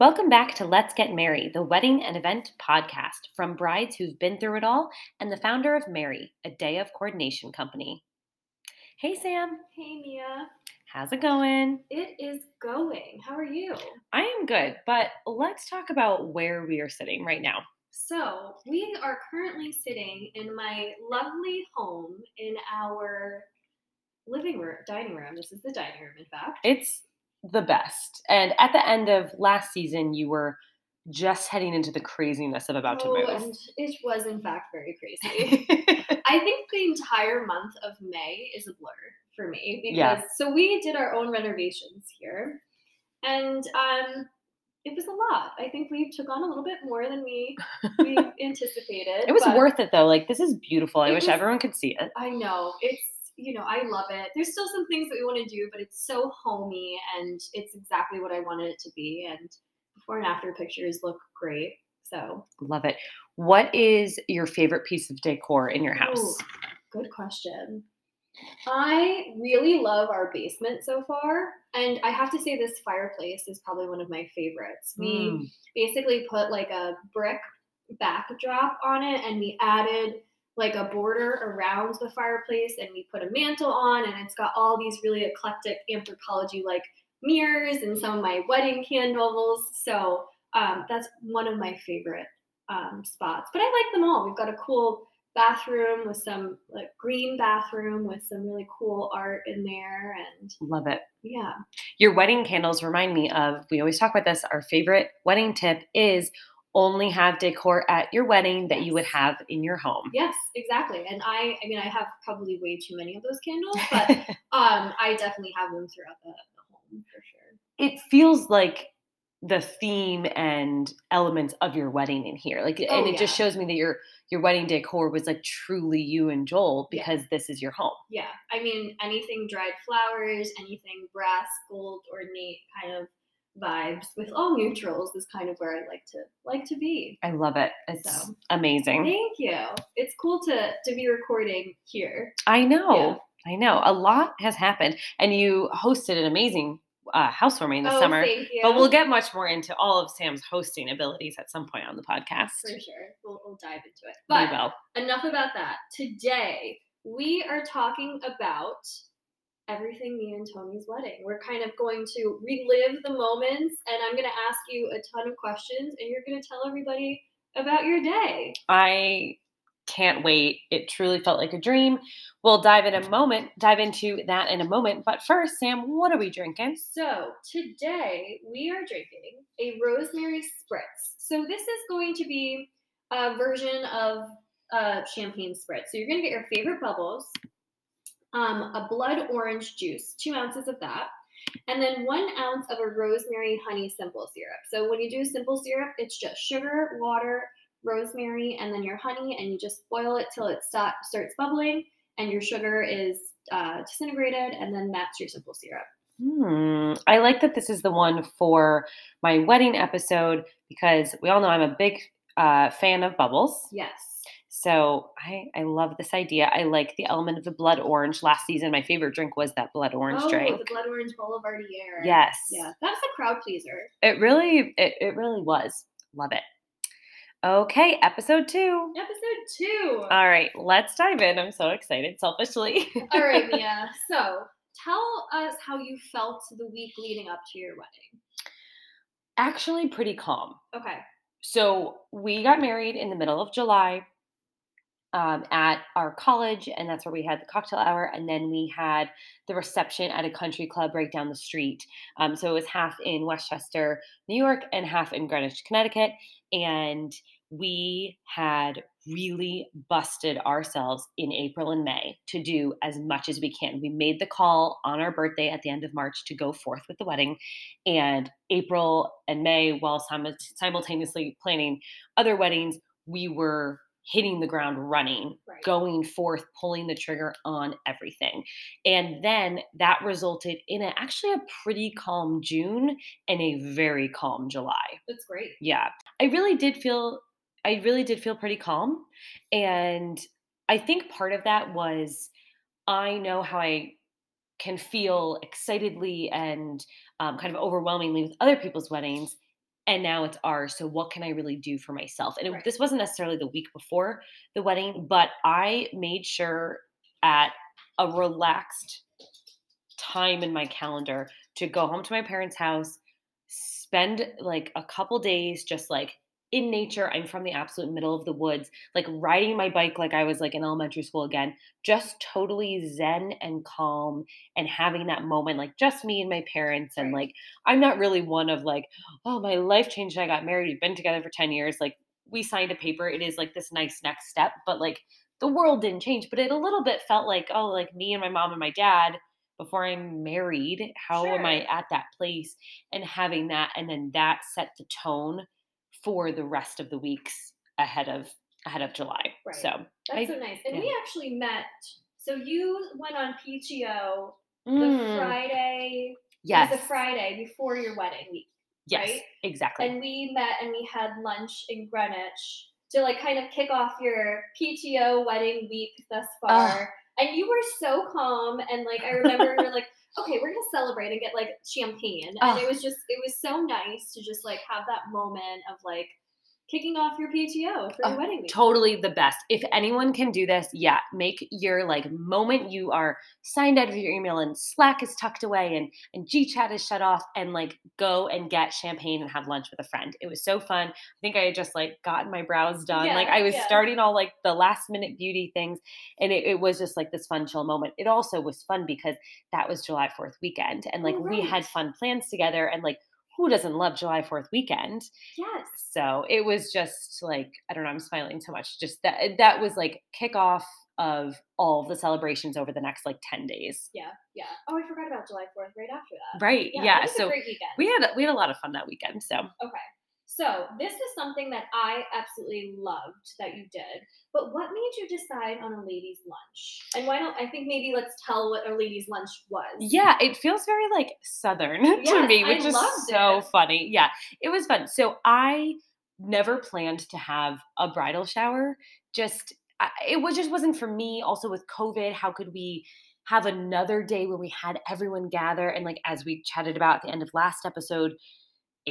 Welcome back to Let's Get Merry, the wedding and event podcast from brides who've been through it all and the founder of Merry, a day of coordination company. Hey, Sam. Hey, Mia. How's it going? It is going. How are you? I am good, but let's talk about where we are sitting right now. So, we are currently sitting in my lovely home in our living room, dining room. This is the dining room, in fact. It's the best. And at the end of last season, you were just heading into the craziness of about oh, to move. And it was, in fact, very crazy. I think the entire month of May is a blur for me because Yeah. so we did our own renovations here, and um, it was a lot. I think we took on a little bit more than we we anticipated. it was worth it though. Like this is beautiful. I wish was- everyone could see it. I know it's you know I love it. There's still some things that we want to do, but it's so homey and it's exactly what I wanted it to be. And before and after pictures look great. So Love it. What is your favorite piece of decor in your house? Ooh, good question. I really love our basement so far, and I have to say this fireplace is probably one of my favorites. We Mm, basically put like a brick backdrop on it, and we added like a border around the fireplace, and we put a mantel on, and it's got all these really eclectic Anthropologie like mirrors and some of my wedding candles. So um, that's one of my favorite um, spots. But I like them all. We've got a cool bathroom with some like green bathroom with some really cool art in there, and love it. yeah, Your wedding candles remind me of, we always talk about this, our favorite wedding tip is only have decor at your wedding that you would have in your home. yes, exactly. And I, I mean, I have probably way too many of those candles, but um, I definitely have them throughout the, the home for sure. it feels like the theme and elements of your wedding in here. Like Oh, and it just shows me that your your wedding decor was like truly you and Joel Yeah. because this is your home. Yeah, I mean, anything dried flowers, anything brass, gold, ornate kind of vibes with all neutrals is kind of where I like to like to be. I love it. It's So. amazing. Thank you. It's cool to to be recording here. I know. I know. A lot has happened and you hosted an amazing uh, housewarming this oh, summer. But we'll get much more into all of Sam's hosting abilities at some point on the podcast. for sure. We'll, we'll dive into it. We But will. enough about that. Today we are talking about everything me and Tony's wedding. We're kind of going to relive the moments, and I'm going to ask you a ton of questions, and you're going to tell everybody about your day. I can't wait. It truly felt like a dream. We'll dive in a moment, dive into that in a moment. But first, Sam, what are we drinking? So today we are drinking a rosemary spritz. So this is going to be a version of uh, champagne spritz. So you're going to get your favorite bubbles, um, a blood orange juice, two ounces of that, and then one ounce of a rosemary honey simple syrup. So when you do simple syrup, it's just sugar, water, rosemary, and then your honey, and you just boil it till it start, starts bubbling, and your sugar is uh, disintegrated, and then that's your simple syrup. Hmm. I like that this is the one for my wedding episode because we all know I'm a big uh, fan of bubbles. Yes. So I, I love this idea. I like the element of the blood orange. Last season, my favorite drink was that blood orange oh, drink. the blood orange boulevardier. Yes. Yeah, that's a crowd pleaser. It really, it, it really was. Love it. Okay, episode two. Episode two. All right, let's dive in. I'm so excited, selfishly. All right, Mia. So tell us how you felt the week leading up to your wedding. Actually, pretty calm. Okay. So we got married in the middle of July um, at our college, and that's where we had the cocktail hour, and then we had the reception at a country club right down the street. Um, so it was half in Westchester, New York, and half in Greenwich, Connecticut, and we had really busted ourselves in April and May to do as much as we can. We made the call on our birthday at the end of March to go forth with the wedding, and April and May, while simultaneously planning other weddings, we were hitting the ground running, Right. going forth, pulling the trigger on everything. And then that resulted in a, actually a pretty calm June and a very calm July. That's great. Yeah. I really did feel I really did feel pretty calm and I think part of that was I know how I can feel excitedly and um, kind of overwhelmingly with other people's weddings and now it's ours. So what can I really do for myself? And it, Right. this wasn't necessarily the week before the wedding, but I made sure at a relaxed time in my calendar to go home to my parents' house, spend like a couple days just like in nature. I'm from the absolute middle of the woods, like riding my bike like I was like in elementary school again, just totally zen and calm and having that moment, like just me and my parents. And like, I'm not really one of like, oh, my life changed. and I got married. We've been together for 10 years. Like, we signed a paper. It is like this nice next step, but like the world didn't change. But it a little bit felt like, oh, like me and my mom and my dad before I'm married. How am I at that place? And having that, and then that set the tone for the rest of the weeks ahead of ahead of July. Right. So That's I- so nice. And yeah. we actually met. So you went on PTO the mm, Friday. yes, the Friday before your wedding week. yes, right? exactly. and we met and we had lunch in Greenwich to like kind of kick off your PTO wedding week thus far. and you were so calm and like I remember we were like, okay, we're gonna celebrate and get like champagne. And it was just it was so nice to just like have that moment of like kicking off your PTO for your Oh, wedding week. totally the best. If anyone can do this, yeah, make your like moment you are signed out of your email and Slack is tucked away and and GChat is shut off and like go and get champagne and have lunch with a friend. It was so fun. I think I had just like gotten my brows done. like I was yeah. starting all like the last minute beauty things and it, it was just like this fun chill moment. It also was fun because that was July 4th weekend and like Oh, we had fun plans together and like who doesn't love July 4th weekend? Yes. So it was just like I don't know. I'm smiling so much. Just that that was like kickoff of all the celebrations over the next like ten days. Yeah, yeah. Oh, I forgot about July 4th right after that. Right. Yeah, Yeah. that was a So we had we had a lot of fun that weekend. So Okay. So this is something that I absolutely loved that you did. But what made you decide on a ladies' lunch? And why don't I think maybe let's tell what a ladies' lunch was. yeah, it feels very like southern to Yes, me, I which is so it. funny. Yeah, it was fun. So I never planned to have a bridal shower. Just it was just wasn't for me. Also with COVID, how could we? have another day where we had everyone gather and like as we chatted about at the end of last episode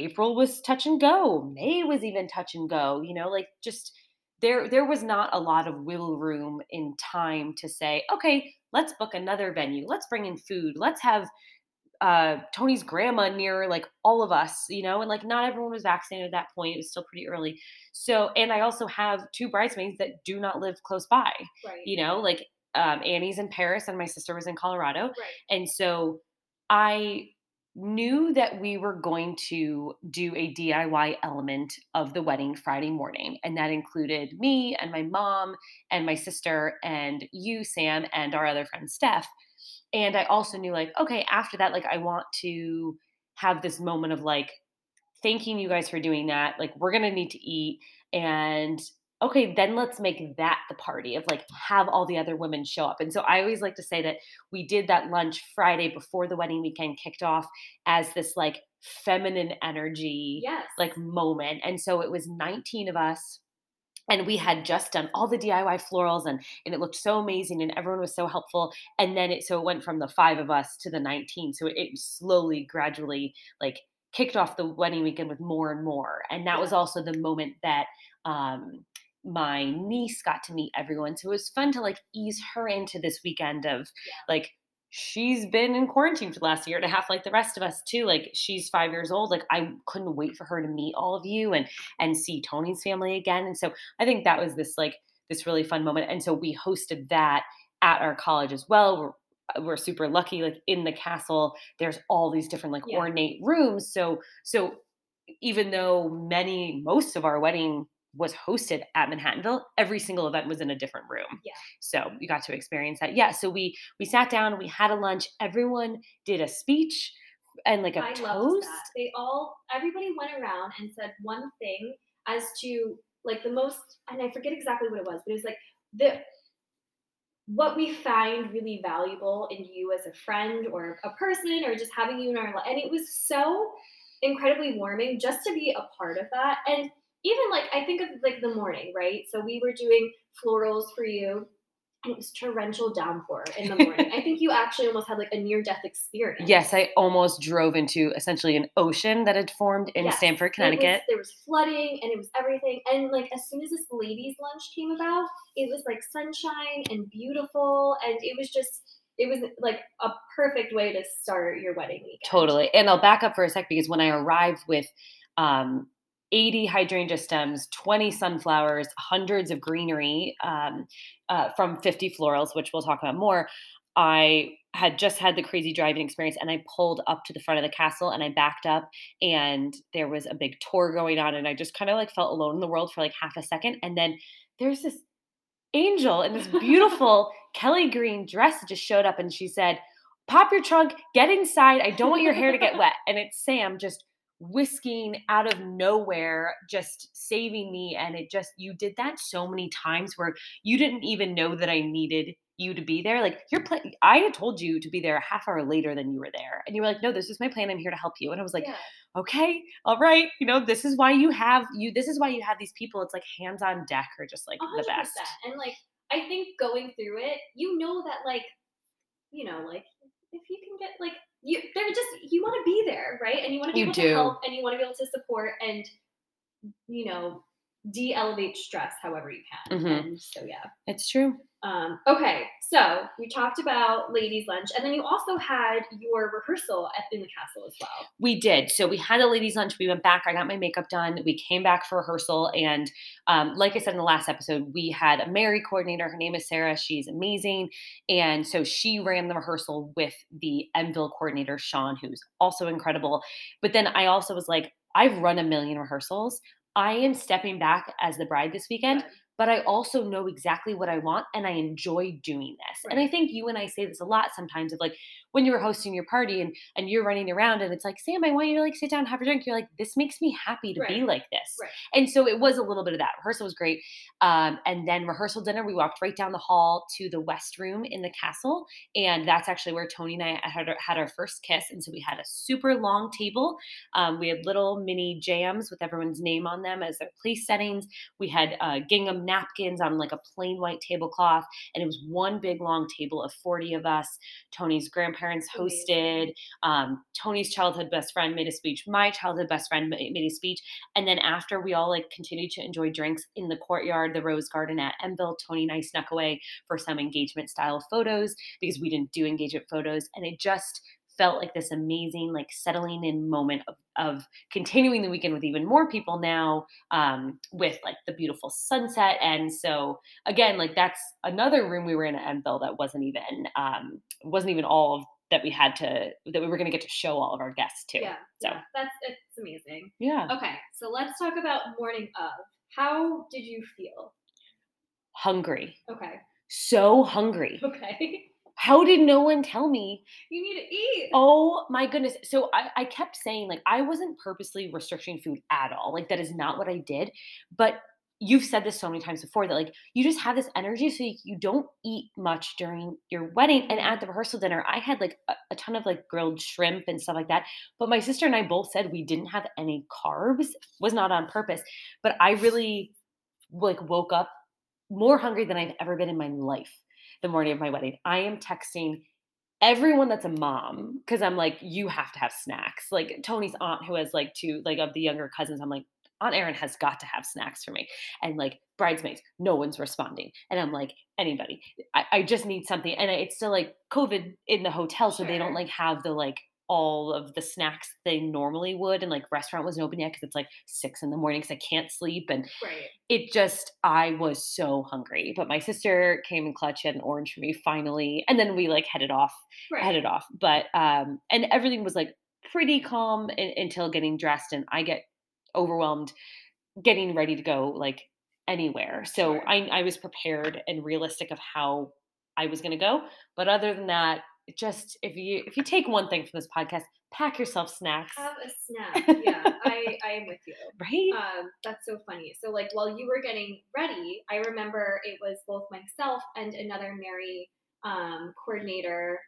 April was touch and go. May was even touch and go. You know, like just there there was not a lot of wiggle room in time to say, okay, let's book another venue. Let's bring in food. Let's have uh Tony's grandma near like all of us, you know, and like not everyone was vaccinated at that point. It was still pretty early. So, and I also have two bridesmaids that do not live close by, Right. you know, like um Annie's in Paris and my sister was in Colorado. Right. And so I knew that we were going to do a DIY element of the wedding Friday morning. And that included me and my mom and my sister and you, Sam, and our other friend, Steph. And I also knew, like, okay, after that, like, I want to have this moment of like, thanking you guys for doing that. Like, we're going to need to eat. And okay, then let's make that the party of like have all the other women show up. And so I always like to say that we did that lunch Friday before the wedding weekend kicked off as this like feminine energy Yes. like moment. And so it was 19 of us and we had just done all the DIY florals and and it looked so amazing and everyone was so helpful and then it so it went from the 5 of us to the 19 so it, it slowly gradually like kicked off the wedding weekend with more and more and that was also the moment that um my niece got to meet everyone so it was fun to like ease her into this weekend of Yeah. like she's been in quarantine for the last year and a half like the rest of us too like she's five years old like i couldn't wait for her to meet all of you and and see tony's family again and so i think that was this like this really fun moment and so we hosted that at our college as well we're uh, we're super lucky like in the castle there's all these different like Yeah. ornate rooms so so even though many most of our wedding was hosted at manhattanville every single event was in a different room Yeah. so you got to experience that yeah so we we sat down we had a lunch everyone did a speech and like a I toast. They all, everybody went around and said one thing as to like the most, and I forget exactly what it was, but it was like the what we find really valuable in you as a friend or a person or just having you in our life. And it was so incredibly warming just to be a part of that. And even like I think of like the morning, right? So we were doing florals for you and it was torrential downpour in the morning. I think you actually almost had like a near death experience. Yes, I almost drove into essentially an ocean that had formed in Yes, Stamford, It was- Connecticut. there was flooding and it was everything. And like as soon as this ladies' lunch came about, it was like sunshine and beautiful. And it was just, it was like a perfect way to start your wedding weekend. Totally. And I'll back up for a sec because when I arrived with um, 80 hydrangea stems, 20 sunflowers, hundreds of greenery um, uh, from 50 florals, which we'll talk about more, I had just had the crazy driving experience and I pulled up to the front of the castle and I backed up and there was a big tour going on and I just kind of like felt alone in the world for like half a second. And then there's this angel in this beautiful Kelly green dress that just showed up and she said, Pop your trunk, get inside. I don't want your hair to get wet. And it's Sam just whisking out of nowhere, just saving me. And it just, you did that so many times where you didn't even know that I needed you to be there. Like, you're playing, I had told you to be there a half hour later than you were there. And you were like, no, this is my plan. I'm here to help you. And I was like, yeah. okay, all right. You know, this is why you have you, this is why you have these people. It's like hands on deck are just like A the best. And like I think going through it, you know that like, you know, like if you can get like you they're just you want to be there, right? And you want to be You able do. to help and you want to be able to support and you know, de-elevate stress however you can. Mhm. And so yeah. It's true. Um, okay, so we talked about ladies' lunch, and then you also had your rehearsal at in the castle as well. We did. So we had a ladies' lunch. We went back. I got my makeup done. We came back for rehearsal. And um, like I said in the last episode, we had a Merry coordinator. Her name is Sarah. She's amazing. And so she ran the rehearsal with the Mville coordinator, Sean, who's also incredible. But then I also was like, I've run a million rehearsals. I am stepping back as the bride this weekend. Good. But I also know exactly what I want and I enjoy doing this. And I think you and I say this a lot sometimes of like when you were hosting your party and and you're running around and it's like, Sam, I want you to like sit down have a drink. You're like, this makes me happy to be like this. Right. And so it was a little bit of that. Rehearsal was great. Um, and then rehearsal dinner, we walked right down the hall to the West Room in the castle. And that's actually where Tony and I had our, had our first kiss. And so we had a super long table. Um, we had little mini jams with everyone's name on them as their place settings. We had uh, gingham napkins on like a plain white tablecloth. And it was one big long table of 40 of us. Tony's grandparents hosted. Um, Tony's childhood best friend made a speech. My childhood best friend made a speech. And then after we all like continued to enjoy drinks in the courtyard, the Rose Garden at Mville, Tony and I snuck away for some engagement style photos because we didn't do engagement photos. And it just felt like this amazing, like settling in moment of, of continuing the weekend with even more people now um, with like the beautiful sunset. And so again, like that's another room we were in at Mville that wasn't even um, wasn't even all of that we had to that we were going to get to show all of our guests too. Yeah, So. yeah, that's it's amazing. Yeah. Okay, so let's talk about morning of. How did you feel? Hungry. Okay, So hungry. okay. How did no one tell me? you need to eat. Oh my goodness. So I, I kept saying, like, I wasn't purposely restricting food at all. Like, that is not what I did. But you've said this so many times before that, like, you just have this energy. So you, don't eat much during your wedding. And at the rehearsal dinner, I had like a, a ton of like grilled shrimp and stuff like that. But my sister and I both said we didn't have any carbs, was not on purpose. But I really like woke up more hungry than I've ever been in my life the morning of my wedding. I am texting everyone that's a mom because I'm like, you have to have snacks. Like Tony's aunt, who has like two, like of the younger cousins, I'm like, Aunt Erin has got to have snacks for me. And like bridesmaids, no one's responding. And I'm like, anybody, I, I just need something. And it's still like COVID in the hotel, so they don't like have the like all of the snacks they normally would. And like restaurant wasn't open yet because it's like six in the morning because I can't sleep. And Right. it just I was so hungry. But my sister came in clutch, she had an orange for me finally, and then we like headed off, Right. headed off. But um, and everything was like pretty calm in, until getting dressed, and I get overwhelmed getting ready to go like anywhere. So Sure. I I was prepared and realistic of how I was going to go. But other than that, just if you if you take one thing from this podcast, pack yourself snacks, Have a snack. Yeah, I I am with you. right? Um, that's so funny. So like while you were getting ready, I remember it was both myself and another Merry um, coordinator,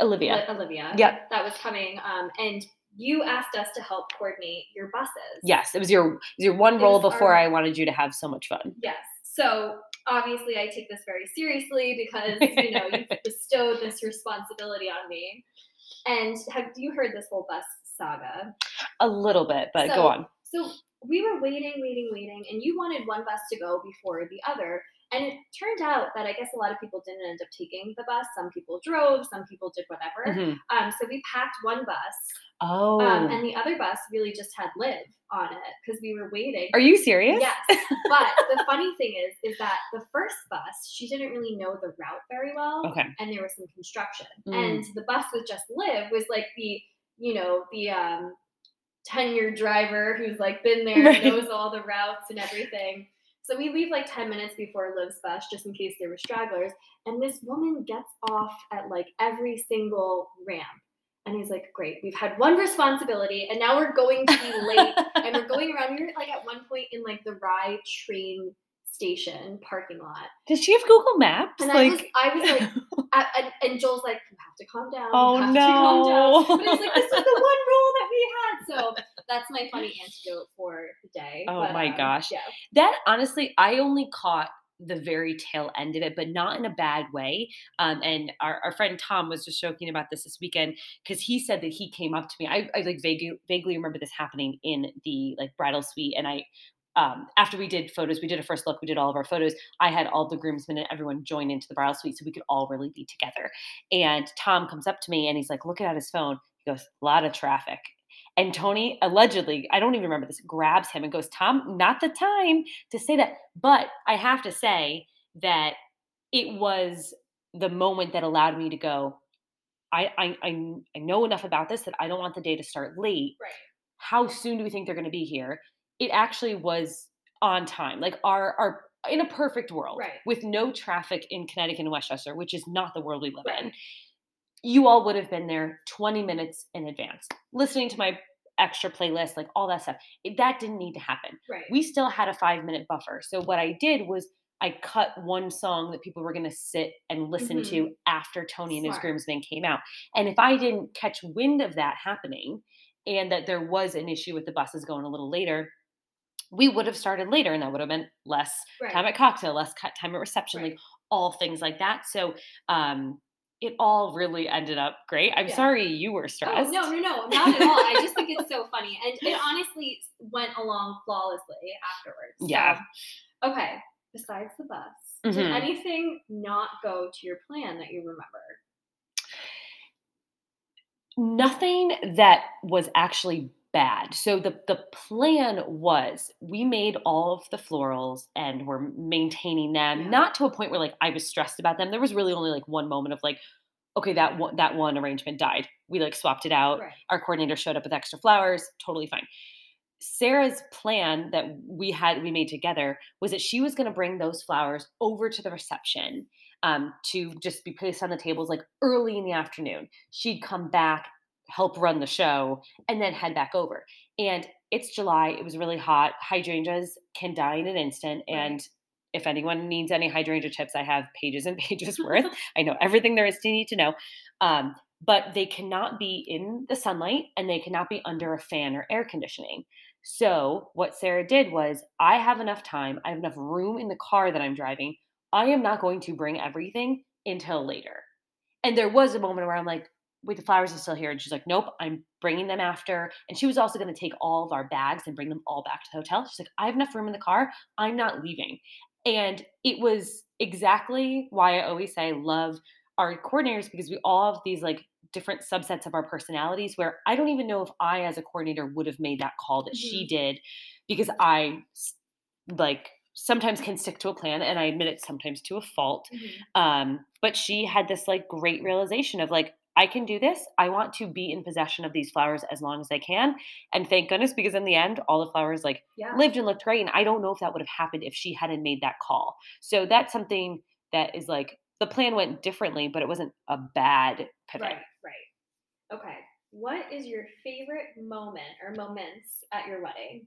Olivia. Li- Olivia, Yep. that was coming. Um, and you asked us to help coordinate your buses. Yes, it was your it was your one role before our- I wanted you to have so much fun. Yes. So obviously I take this very seriously because you know you've bestowed this responsibility on me. And have you heard this whole bus saga? A little bit, but So- go on. So we were waiting, waiting, waiting, and you wanted one bus to go before the other. And it turned out that I guess a lot of people didn't end up taking the bus. Some people drove, some people did whatever. Mhm. Um, so we packed one bus, Oh, um, and the other bus really just had Liv on it because we were waiting. are you serious? Yes, but the funny thing is, is that the first bus she didn't really know the route very well, Okay. and there was some construction, Mm. and the bus with just Liv was like the, you know, the um, tenured driver who's like been there, Right. knows all the routes and everything. So we leave like ten minutes before Liv's bus, just in case there were stragglers, and this woman gets off at like every single ramp. And he's like, Great, we've had one responsibility, and now we're going to be late and we're going around. We were like at one point in like the Rye train station parking lot, Does she have Google Maps? and like, I was, I was like, I, and, and Joel's like, you have to calm down. Oh, you have to calm no. down. But it's like this is the one rule that we had. So that's my funny antidote for the day. Oh But, my um, gosh. Yeah. that honestly, I only caught the very tail end of it, but not in a bad way. Um, and our, our friend Tom was just joking about this this weekend because he said that he came up to me. I, I like vaguely, vaguely remember this happening in the like bridal suite, and I. Um, after we did photos, we did a first look, we did all of our photos. I had all the groomsmen and everyone join into the bridal suite so we could all really be together. And Tom comes up to me and he's like looking at his phone. He goes, "A lot of traffic." And Tony allegedly, I don't even remember this, grabs him and goes, Tom, not the time to say that. But I have to say that it was the moment that allowed me to go, I, I, I, know enough about this that I don't want the day to start late. Right. How soon do we think they're going to be here? It actually was on time. Like our, our, in a perfect world Right. with no traffic in Connecticut and Westchester, which is not the world we live in Right. You all would have been there 20 minutes in advance, listening to my extra playlist, like all that stuff. It, that didn't need to happen. Right. We still had a five minute buffer. So what I did was I cut one song that people were going to sit and listen to after Tony and his groomsmen came out. And if I didn't catch wind of that happening and that there was an issue with the buses going a little later, we would have started later and that would have meant less right. time at cocktail, less cut time at reception, Right. like all things like that. So um it all really ended up great. I'm Yeah. sorry you were Oh, stressed. no, no, no, not at all. I just think it's so funny. And it honestly went along flawlessly afterwards. So, Yeah. okay. Besides the bus, did Mhm. anything not go to your plan that you remember? Nothing that was actually bad. So the the plan was we made all of the florals and we're maintaining them, Yeah. not to a point where like I was stressed about them. There was really only like one moment of like, okay, that one that one arrangement died. We like swapped it out. Right. Our coordinator showed up with extra flowers, totally fine. Sarah's plan that we had we made together was that she was going to bring those flowers over to the reception um, to just be placed on the tables like early in the afternoon. She'd come back, help run the show, and then head back over. And it's July; it was really hot. Hydrangeas can die in an instant, Right. and if anyone needs any hydrangea tips, I have pages and pages worth. I know everything there is to need to know. Um, but they cannot be in the sunlight and they cannot be under a fan or air conditioning. So, what Sarah did was, I have enough time, I have enough room in the car that I'm driving. I am not going to bring everything until later. And there was a moment where I'm like, wait, the flowers are still here. And she's like, nope, I'm bringing them after. And she was also going to take all of our bags and bring them all back to the hotel. She's like, I have enough room in the car. I'm not leaving. And it was exactly why I always say I love our coordinators because we all have these like different subsets of our personalities where I don't even know if I as a coordinator would have made that call that she did because I like sometimes can stick to a plan and I admit it sometimes to a fault. Um but she had this like great realization of like I can do this. I want to be in possession of these flowers as long as I can. And thank goodness because in the end all the flowers like Yeah. lived and looked great. And I don't know if that would have happened if she hadn't made that call. So that's something that is like the plan went differently, but it wasn't a bad pivot. Right, right. Okay. What is your favorite moment or moments at your wedding?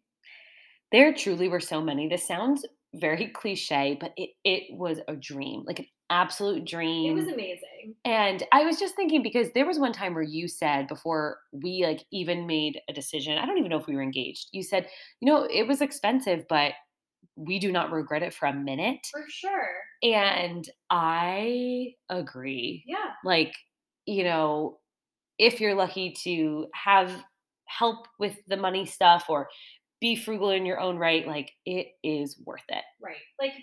There truly were so many. This sounds very cliche, but it it was a dream, like an absolute dream. It was amazing. And I was just thinking because there was one time where you said before we like even made a decision, I don't even know if we were engaged. You said, you know, it was expensive, but we do not regret it for a minute. For sure. And I agree. Yeah. Like, you know, if you're lucky to have help with the money stuff or be frugal in your own right, like it is worth it. Right. Like,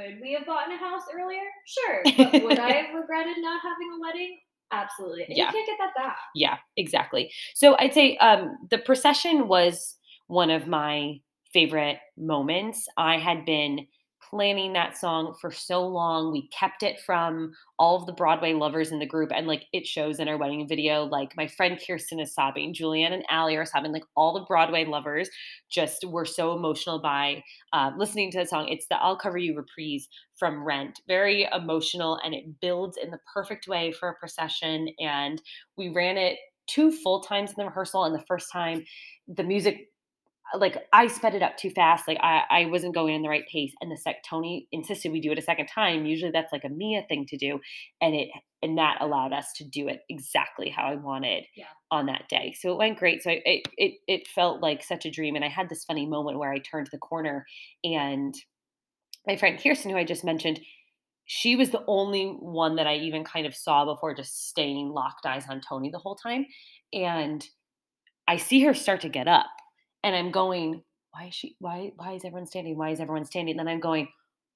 could we have bought a house earlier? Sure. But would I have regretted not having a wedding? Absolutely. And Yeah. you can't get that back. Yeah, exactly. So I'd say um, the procession was one of my favorite moments. I had been planning that song for so long. We kept it from all of the Broadway lovers in the group, and like it shows in our wedding video. Like my friend Kirsten is sobbing, Julianne and Allie are sobbing. Like all the Broadway lovers just were so emotional by uh, listening to the song. It's the "I'll Cover You" reprise from Rent. Very emotional, and it builds in the perfect way for a procession. And we ran it two full times in the rehearsal, and the first time the music like I sped it up too fast. Like I, I wasn't going in the right pace. And the sec Tony insisted we do it a second time. Usually that's like a Mia thing to do. And it and that allowed us to do it exactly how I wanted Yeah. on that day. So it went great. So I, it it it felt like such a dream. And I had this funny moment where I turned the corner and my friend Kirsten, who I just mentioned, she was the only one that I even kind of saw before just staying locked eyes on Tony the whole time. And I see her start to get up and I'm going, why is she why why is everyone standing? Why is everyone standing? And then I'm going,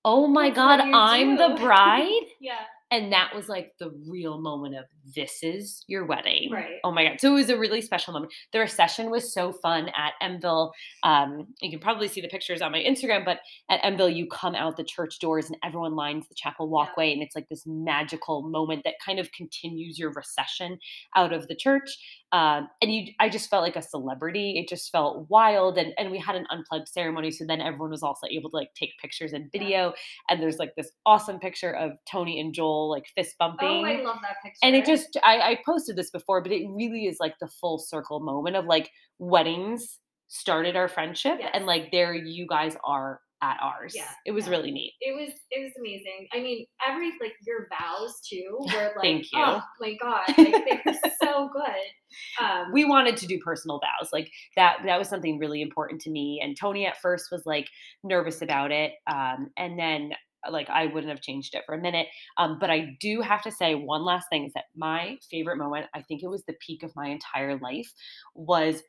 oh my That's God, I'm the bride. Yeah. And that was like the real moment of this is your wedding. Right. Oh my God. So it was a really special moment. The recession was so fun at Mville. Um, you can probably see the pictures on my Instagram, but at Mville, you come out the church doors and everyone lines the chapel walkway. And it's like this magical moment that kind of continues your recession out of the church. Um, and you, I just felt like a celebrity. It just felt wild. And, and we had an unplugged ceremony. So then everyone was also able to like take pictures and Yeah. video. And there's like this awesome picture of Tony and Joel like fist bumping Oh, I love that picture. and it just I, I posted this before but it really is like the full circle moment of like weddings started our friendship Yes. and like there you guys are at ours Yeah, it was yeah. really neat it was it was amazing. I mean, every like your vows too were like Thank you. oh my god, like they were so good. Um we wanted to do personal vows like that that was something really important to me and tony at first was like nervous about it um and then like i wouldn't have changed it for a minute um but i do have to say one last thing is that my favorite moment i think it was the peak of my entire life was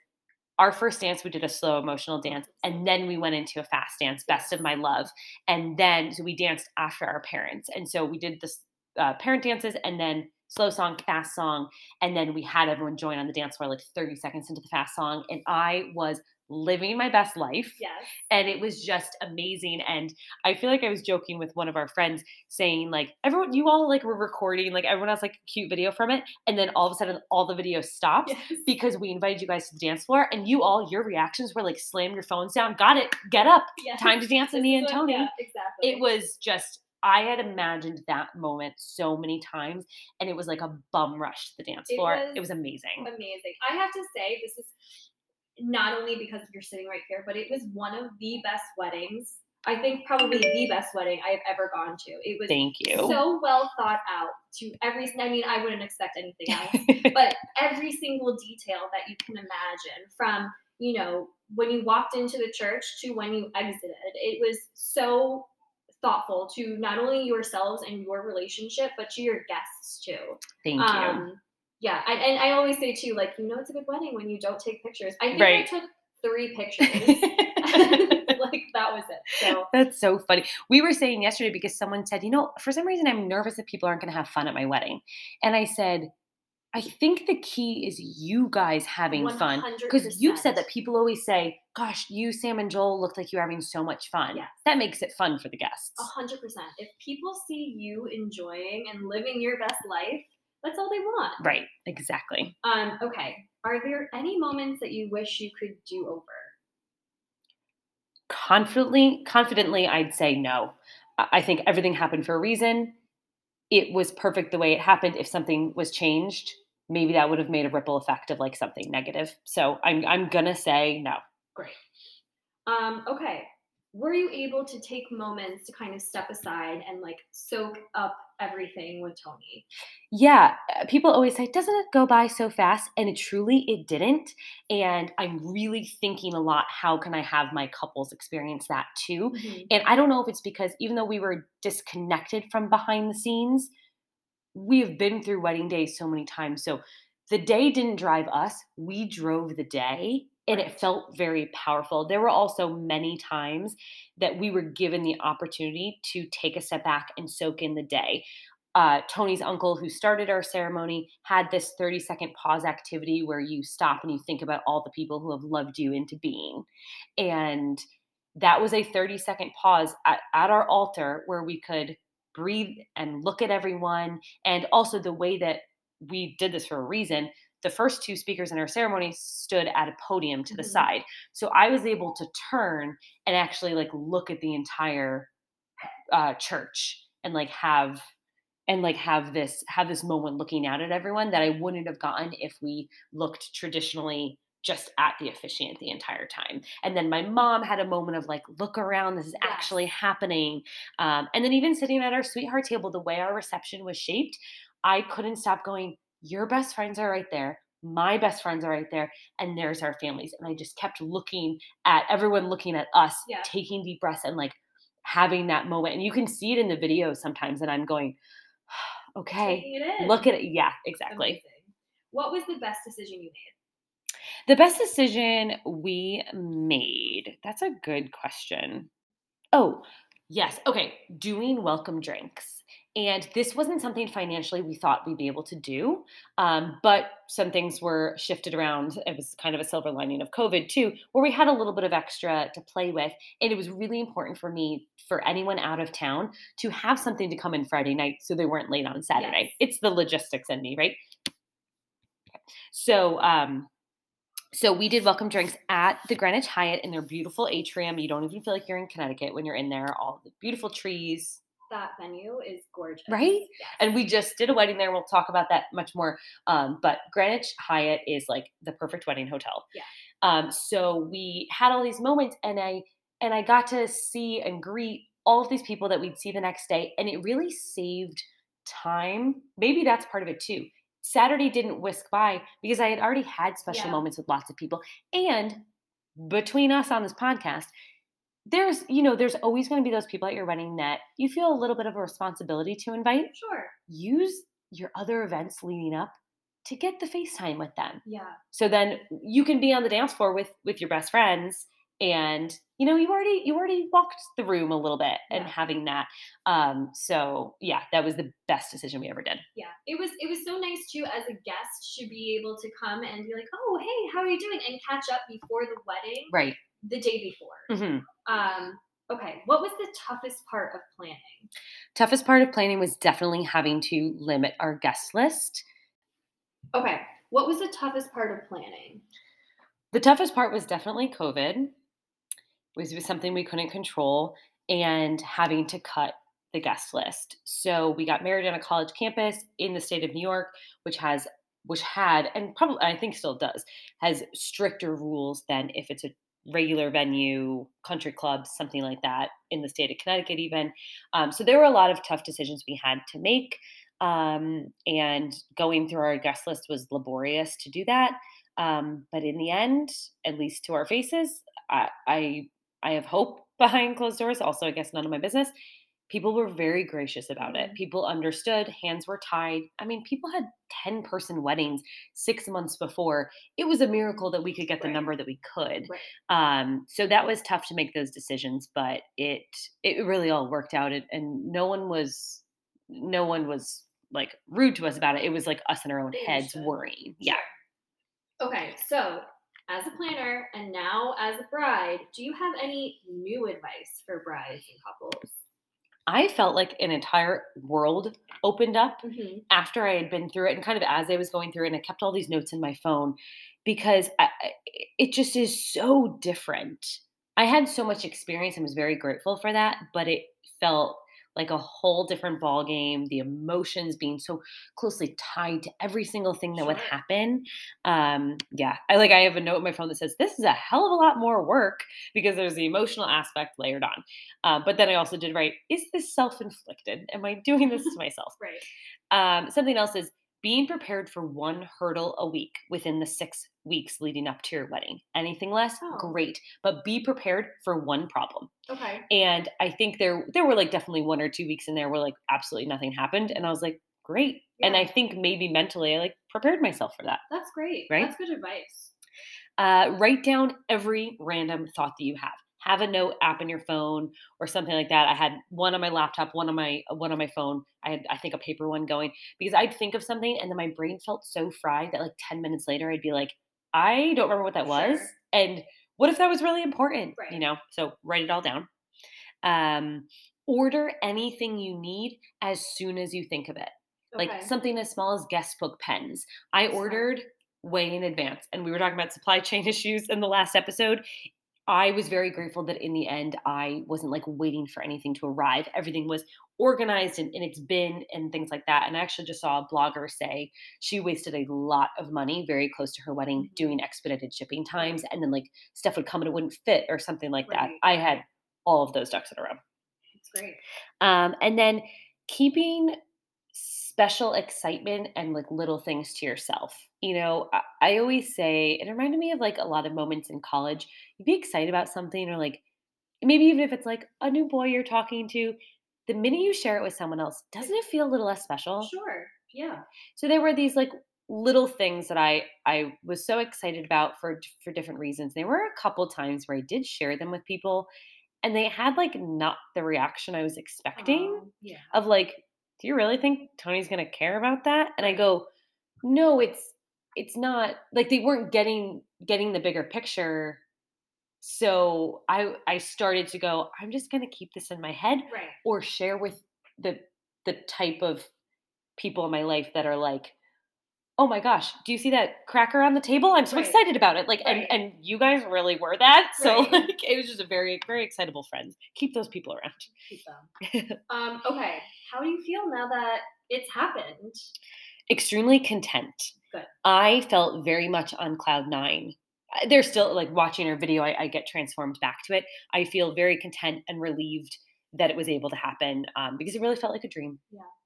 our first dance we did a slow emotional dance and then we went into a fast dance best of my love and then so we danced after our parents and so we did this uh, parent dances and then slow song fast song and then we had everyone join on the dance floor like 30 seconds into the fast song and i was living my best life yes. and it was just amazing and i feel like i was joking with one of our friends saying like everyone you all like were recording like everyone has like a cute video from it and then all of a sudden all the videos stopped Yes. because we invited you guys to the dance floor and you all your reactions were like slam your phones down got it get up yes. time to dance with me and tony Yeah, exactly. it was just I had imagined that moment so many times, and it was like a bum rush to the dance It floor. was it was amazing. amazing. I have to say, this is not only because you're sitting right here, but it was one of the best weddings. I think probably the best wedding I have ever gone to. It was Thank you. so well thought out to every. I mean, I wouldn't expect anything else, but every single detail that you can imagine from you know when you walked into the church to when you exited it was so thoughtful to not only yourselves and your relationship but to your guests too Thank you. Um, yeah I, and i always say too like you know it's a good wedding when you don't take pictures i think Right. i took three pictures like that was it so That's so funny. We were saying yesterday because someone said, you know, for some reason I'm nervous that people aren't going to have fun at my wedding. And I said, I think the key is you guys having fun. Because you've said that people always say, gosh, you, Sam, and Joel looked like you were having so much fun. Yes. That makes it fun for the guests. A hundred percent. If people see you enjoying and living your best life, that's all they want. Right, exactly. Um, okay. Are there any moments that you wish you could do over? confidently confidently i'd say no I- think everything happened for a reason it was perfect the way it happened if something was changed maybe that would have made a ripple effect of like something negative so i'm i'm gonna say no Great. Um, okay. Were you able to take moments to kind of step aside and like soak up everything with Tony. Yeah, uh, people always say, "Doesn't it go by so fast?" And it truly it didn't. And I'm really thinking a lot, how can I have my couples experience that too? Mhm. And I don't know if it's because even though we were disconnected from behind the scenes, we've been through wedding days so many times. So the day didn't drive us, we drove the day. And it felt very powerful. There were also many times that we were given the opportunity to take a step back and soak in the day. Uh, Tony's uncle, who started our ceremony, had this 30 second pause activity where you stop and you think about all the people who have loved you into being. And that was a 30 second pause at, at our altar where we could breathe and look at everyone. And also the way that we did this for a reason. The first two speakers in our ceremony stood at a podium to the Mhm. side. So I was able to turn and actually like look at the entire uh, church and like have and like have this have this moment looking out at everyone that I wouldn't have gotten if we looked traditionally just at the officiant the entire time. And then my mom had a moment of like, look around, this is actually happening. Um, and then even sitting at our sweetheart table, the way our reception was shaped, I couldn't stop going, your best friends are right there. My best friends are right there, and there's our families. And I just kept looking at everyone looking at us, Yeah. taking deep breaths and like having that moment. And you can see it in the videos sometimes. And I'm going, okay, Taking it in. look at it. Yeah, exactly. Amazing. What was the best decision you made? The best decision we made. That's a good question. Oh, yes. Okay. Doing welcome drinks. And this wasn't something financially we thought we'd be able to do, um, but some things were shifted around. It was kind of a silver lining of COVID too, where we had a little bit of extra to play with. And it was really important for me, for anyone out of town, to have something to come in Friday night so they weren't late on Saturday. Yes. It's the logistics in me, right? So, um, so we did welcome drinks at the Greenwich Hyatt in their beautiful atrium. You don't even feel like you're in Connecticut when you're in there. All the beautiful trees, That venue is gorgeous. Right? Yes. and we just did a wedding there. We'll talk about that much more. Um, but Greenwich Hyatt is like the perfect wedding hotel. Yeah. Um, so we had all these moments, and I and I got to see and greet all of these people that we'd see the next day, and it really saved time. Maybe that's part of it too. Saturday didn't whisk by because I had already had special Yeah. moments with lots of people, and between us on this podcast, there's you know there's always going to be those people at your wedding that you feel a little bit of a responsibility to invite Sure. use your other events leading up to get the FaceTime with them. Yeah. So then you can be on the dance floor with with your best friends and you know you already you already walked the room a little bit and Yeah. having that um so yeah that was the best decision we ever did Yeah. It was it was so nice too as a guest to be able to come and be like, "Oh, hey, how are you doing?" and catch up before the wedding right the day before. hmm Um okay, what was the toughest part of planning? toughest part of planning was definitely having to limit our guest list Okay. What was the toughest part of planning? the toughest part was definitely covid was, was something we couldn't control and having to cut the guest list so we got married on a college campus in the state of new york which has which had and probably i think still does has stricter rules than if it's a regular venue country clubs, something like that in the state of connecticut even um, so there were a lot of tough decisions we had to make um, and going through our guest list was laborious to do that um, but in the end, at least to our faces, I, I I have hope behind closed doors. Also, I guess none of my business. People were very gracious about it. Mhm. People understood. Hands were tied. I mean, people had ten person weddings six months before. It was a miracle that we could get the Right. number that we could. Right. Um, so that was tough to make those decisions, but it it really all worked out, and, and no one was no one was like rude to us about it. It was like us in our own heads worrying. Yeah. Sure. Okay, so as a planner and now as a bride, do you have any new advice for brides and couples? I felt like an entire world opened up Mm-hmm. after I had been through it and kind of as I was going through it. And I kept all these notes in my phone because I, it just is so different. I had so much experience and was very grateful for that, but it felt like a whole different ball game. The emotions being so closely tied to every single thing that would happen. Um, yeah, I like I have a note on my phone that says this is a hell of a lot more work because there's the emotional aspect layered on. Uh, but then I also did write, is this self-inflicted? Am I doing this to myself? Right. Um, something else is being prepared for one hurdle a week within the six weeks leading up to your wedding. Anything less, Oh. great, but be prepared for one problem. Okay. And I think there there were like definitely one or two weeks in there where like absolutely nothing happened, and I was like, great. And I think maybe mentally I like prepared myself for that. That's great. Right? That's good advice. Uh, write down every random thought that you have. Have a note app in your phone or something like that. I had one on my laptop, one on my one on my phone. I had I think a paper one going because I'd think of something and then my brain felt so fried that like 10 minutes later I'd be like, I don't remember what that was. Sure. And what if that was really important? Right. You know, so write it all down. Um, order anything you need as soon as you think of it like something as small as guest book pens. I ordered way in advance, and we were talking about supply chain issues in the last episode. I was very grateful that in the end, I wasn't like waiting for anything to arrive. Everything was organized and in its bin and things like that. And I actually just saw a blogger say she wasted a lot of money very close to her wedding Mhm. doing expedited shipping times. And then like stuff would come and it wouldn't fit or something like that. I had all of those ducks in a row. That's great. Um, and then keeping special excitement and like little things to yourself. You know, I, I always say it reminded me of like a lot of moments in college. You'd be excited about something, or like maybe even if it's like a new boy you're talking to, the minute you share it with someone else, doesn't it feel a little less special? Sure. Yeah. So there were these like little things that I I was so excited about for for different reasons. There were a couple times where I did share them with people and they had like not the reaction I was expecting Um, yeah. of like, do you really think Tony's going to care about that? And I go, no, it's it's not like they weren't getting getting the bigger picture. So I I started to go, I'm just going to keep this in my head Right. or share with the the type of people in my life that are like oh my gosh do you see that cracker on the table i'm so Right. excited about it like Right. and and you guys really were that so Right. like it was just a very very excitable friends keep those people around Keep them. um, okay. How do you feel now that it's happened? extremely content Good. i felt very much on cloud nine there's still like watching her video I, I get transformed back to it i feel very content and relieved that it was able to happen um, because it really felt like a dream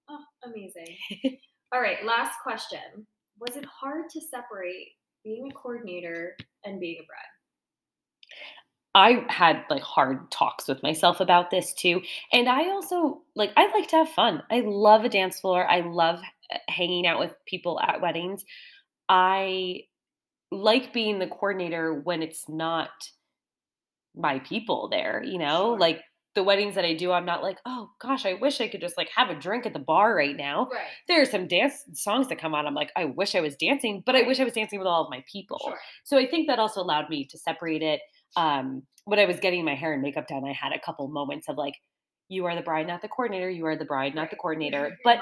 Oh, amazing. All right. Last question. Was it hard to separate being a coordinator and being a bride? I had like hard talks with myself about this too. And I also like I like to have fun. I love a dance floor. I love uh, hanging out with people at weddings. I like being the coordinator when it's not my people there, you know? Sure. Like the weddings that I do, I'm not like, "Oh gosh, I wish I could just like have a drink at the bar right now." Right. There are some dance songs that come on. I'm like, "I wish I was dancing, but I wish I was dancing with all of my people." Sure. So I think that also allowed me to separate it. Um, when I was getting my hair and makeup done, I had a couple moments of like, you are the bride, not the coordinator. You are the bride, not the coordinator. But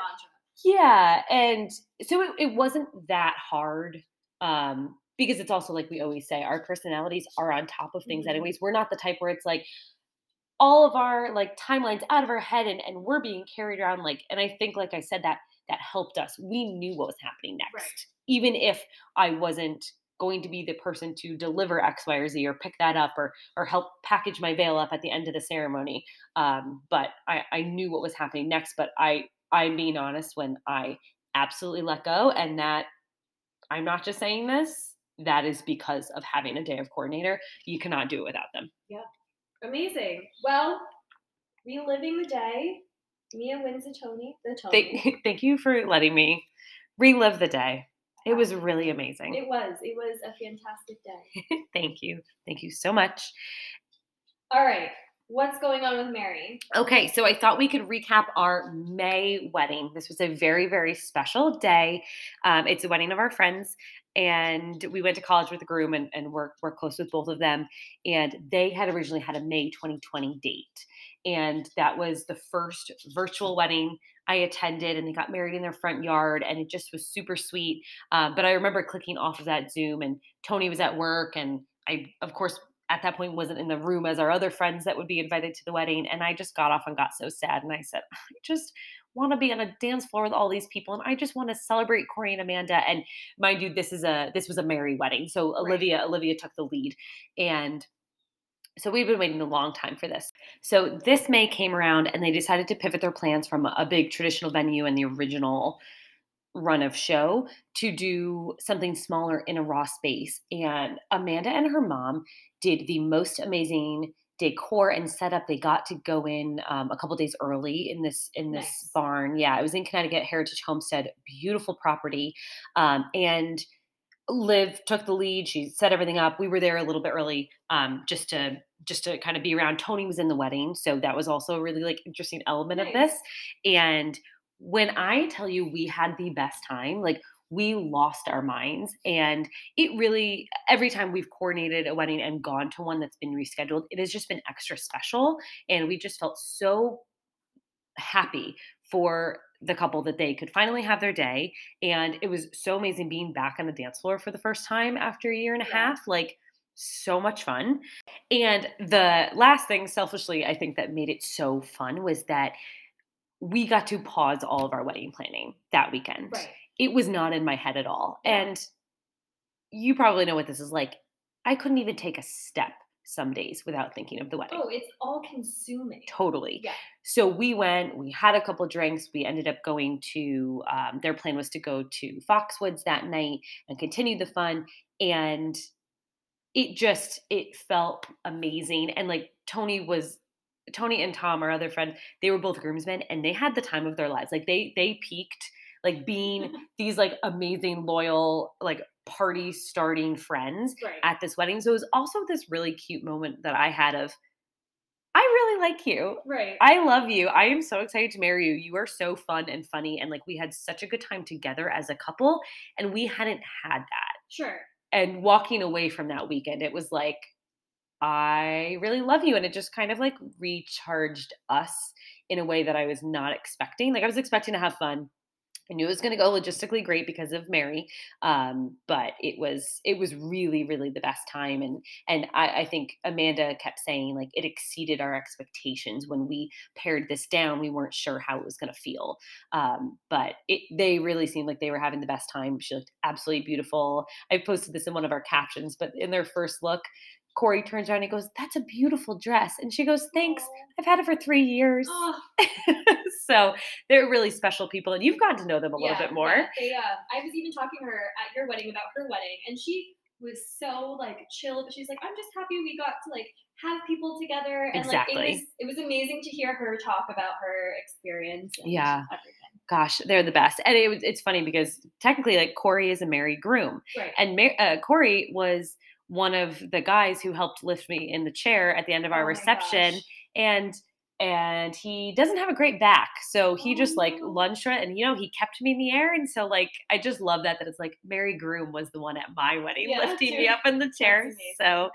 yeah, and so it, it wasn't that hard. Um, because it's also like we always say, our personalities are on top of things Mhm. anyways. We're not the type where it's like all of our like timelines out of our head and, and we're being carried around like and I think like I said that that helped us. We knew what was happening next. Right. Even if I wasn't going to be the person to deliver X, Y, or Z or pick that up or or help package my veil up at the end of the ceremony. Um, but I, I knew what was happening next. But I I'm being honest when I absolutely let go and that I'm not just saying this, that is because of having a day of coordinator. You cannot do it without them. Yeah, amazing. Well, reliving the day. Mia wins the Tony. The Tony. Thank, thank you for letting me relive the day. It was really amazing. It was. It was a fantastic day. Thank you. Thank you so much. All right. What's going on with Merry? Okay, so I thought we could recap our May wedding. This was a very, very special day. Um, it's a wedding of our friends, and we went to college with the groom and, and we're, we're close with both of them. And they had originally had a May 2020 date. And that was the first virtual wedding I attended, and they got married in their front yard, and it just was super sweet. Um, but I remember clicking off of that Zoom, and Tony was at work, and I, of course, at that point wasn't in the room as our other friends that would be invited to the wedding. And I just got off and got so sad. And I said, I just want to be on a dance floor with all these people and I just want to celebrate Corey and Amanda. And mind you, this is a this was a merry wedding. So Olivia, right. Olivia took the lead. And so we've been waiting a long time for this. So this May came around and they decided to pivot their plans from a big traditional venue and the original run of show to do something smaller in a raw space. And Amanda and her mom did the most amazing decor and setup. They got to go in um, a couple days early in this in this nice. barn. Yeah, it was in Connecticut Heritage Homestead, beautiful property, um, and. Liv took the lead. She set everything up. We were there a little bit early, um, just to just to kind of be around. Tony was in the wedding, so that was also a really like interesting element nice. of this. And when I tell you we had the best time, like we lost our minds. And it really, every time we've coordinated a wedding and gone to one that's been rescheduled, it has just been extra special. And we just felt so happy for the couple that they could finally have their day. And it was so amazing being back on the dance floor for the first time after a year and a half. Like, so much fun. And the last thing, selfishly, I think that made it so fun was that we got to pause all of our wedding planning that weekend. Right it was not in my head at all. And you probably know what this is like. I couldn't even take a step some days without thinking of the wedding. Oh, it's all consuming. Totally. Yeah. So we went, we had a couple drinks. We ended up going to, um, their plan was to go to Foxwoods that night and continue the fun. And it just, it felt amazing. And like Tony was, Tony and Tom, our other friend, they were both groomsmen and they had the time of their lives. Like they, they peaked like being these like amazing loyal like party starting friends right. at this wedding so it was also this really cute moment that i had of I really like you. Right. I love you. I am so excited to marry you. You are so fun and funny. And like we had such a good time together as a couple, and we hadn't had that. Sure. And walking away from that weekend, it was like, I really love you. And it just kind of like recharged us in a way that I was not expecting. Like I was expecting to have fun. I knew it was going to go logistically great because of Merry, um, but it was it was really really the best time, and and I, I, think Amanda kept saying like it exceeded our expectations when we pared this down. We weren't sure how it was going to feel, um, but it, they really seemed like they were having the best time. She looked absolutely beautiful. I posted this in one of our captions, but in their first look, Corey turns around and goes, That's a beautiful dress. And she goes, Thanks. I've had it for three years. Oh. so they're really special people. And you've gotten to know them a yeah, little bit more. Yeah, they, uh, I was even talking to her at your wedding about her wedding. And she was so like chill, but she's like, I'm just happy we got to like have people together. And exactly. like it was it was amazing to hear her talk about her experience. yeah. Everything. Gosh, they're the best. And it, it's funny because technically, like Corey is a married groom, right. and uh, Corey was one of the guys who helped lift me in the chair at the end of our oh reception and and he doesn't have a great back so he oh, just like oh, lunged and you know he kept me in the air and so like i just love that that it's like Merry groom was the one at my wedding yeah, lifting me up in the chair so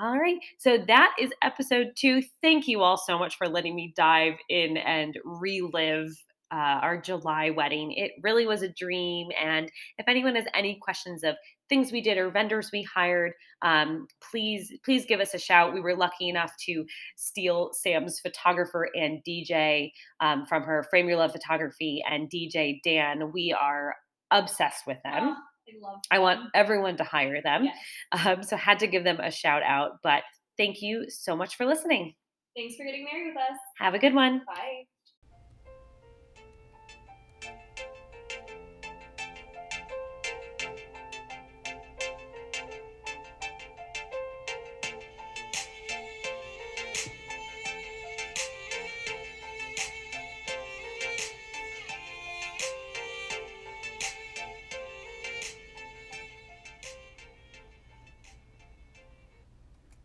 all right so that is episode two. Thank you all so much for letting me dive in and relive uh, our July wedding. It really was a dream. And if anyone has any questions of things we did or vendors we hired, um, please please give us a shout. We were lucky enough to steal Sam's photographer and DJ um, from her Frame Your Love Photography and DJ Dan. We are obsessed with them. Oh, I love. I want everyone to hire them. Yes. Um, so had to give them a shout out. But thank you so much for listening. Thanks for getting married with us. Have a good one. Bye.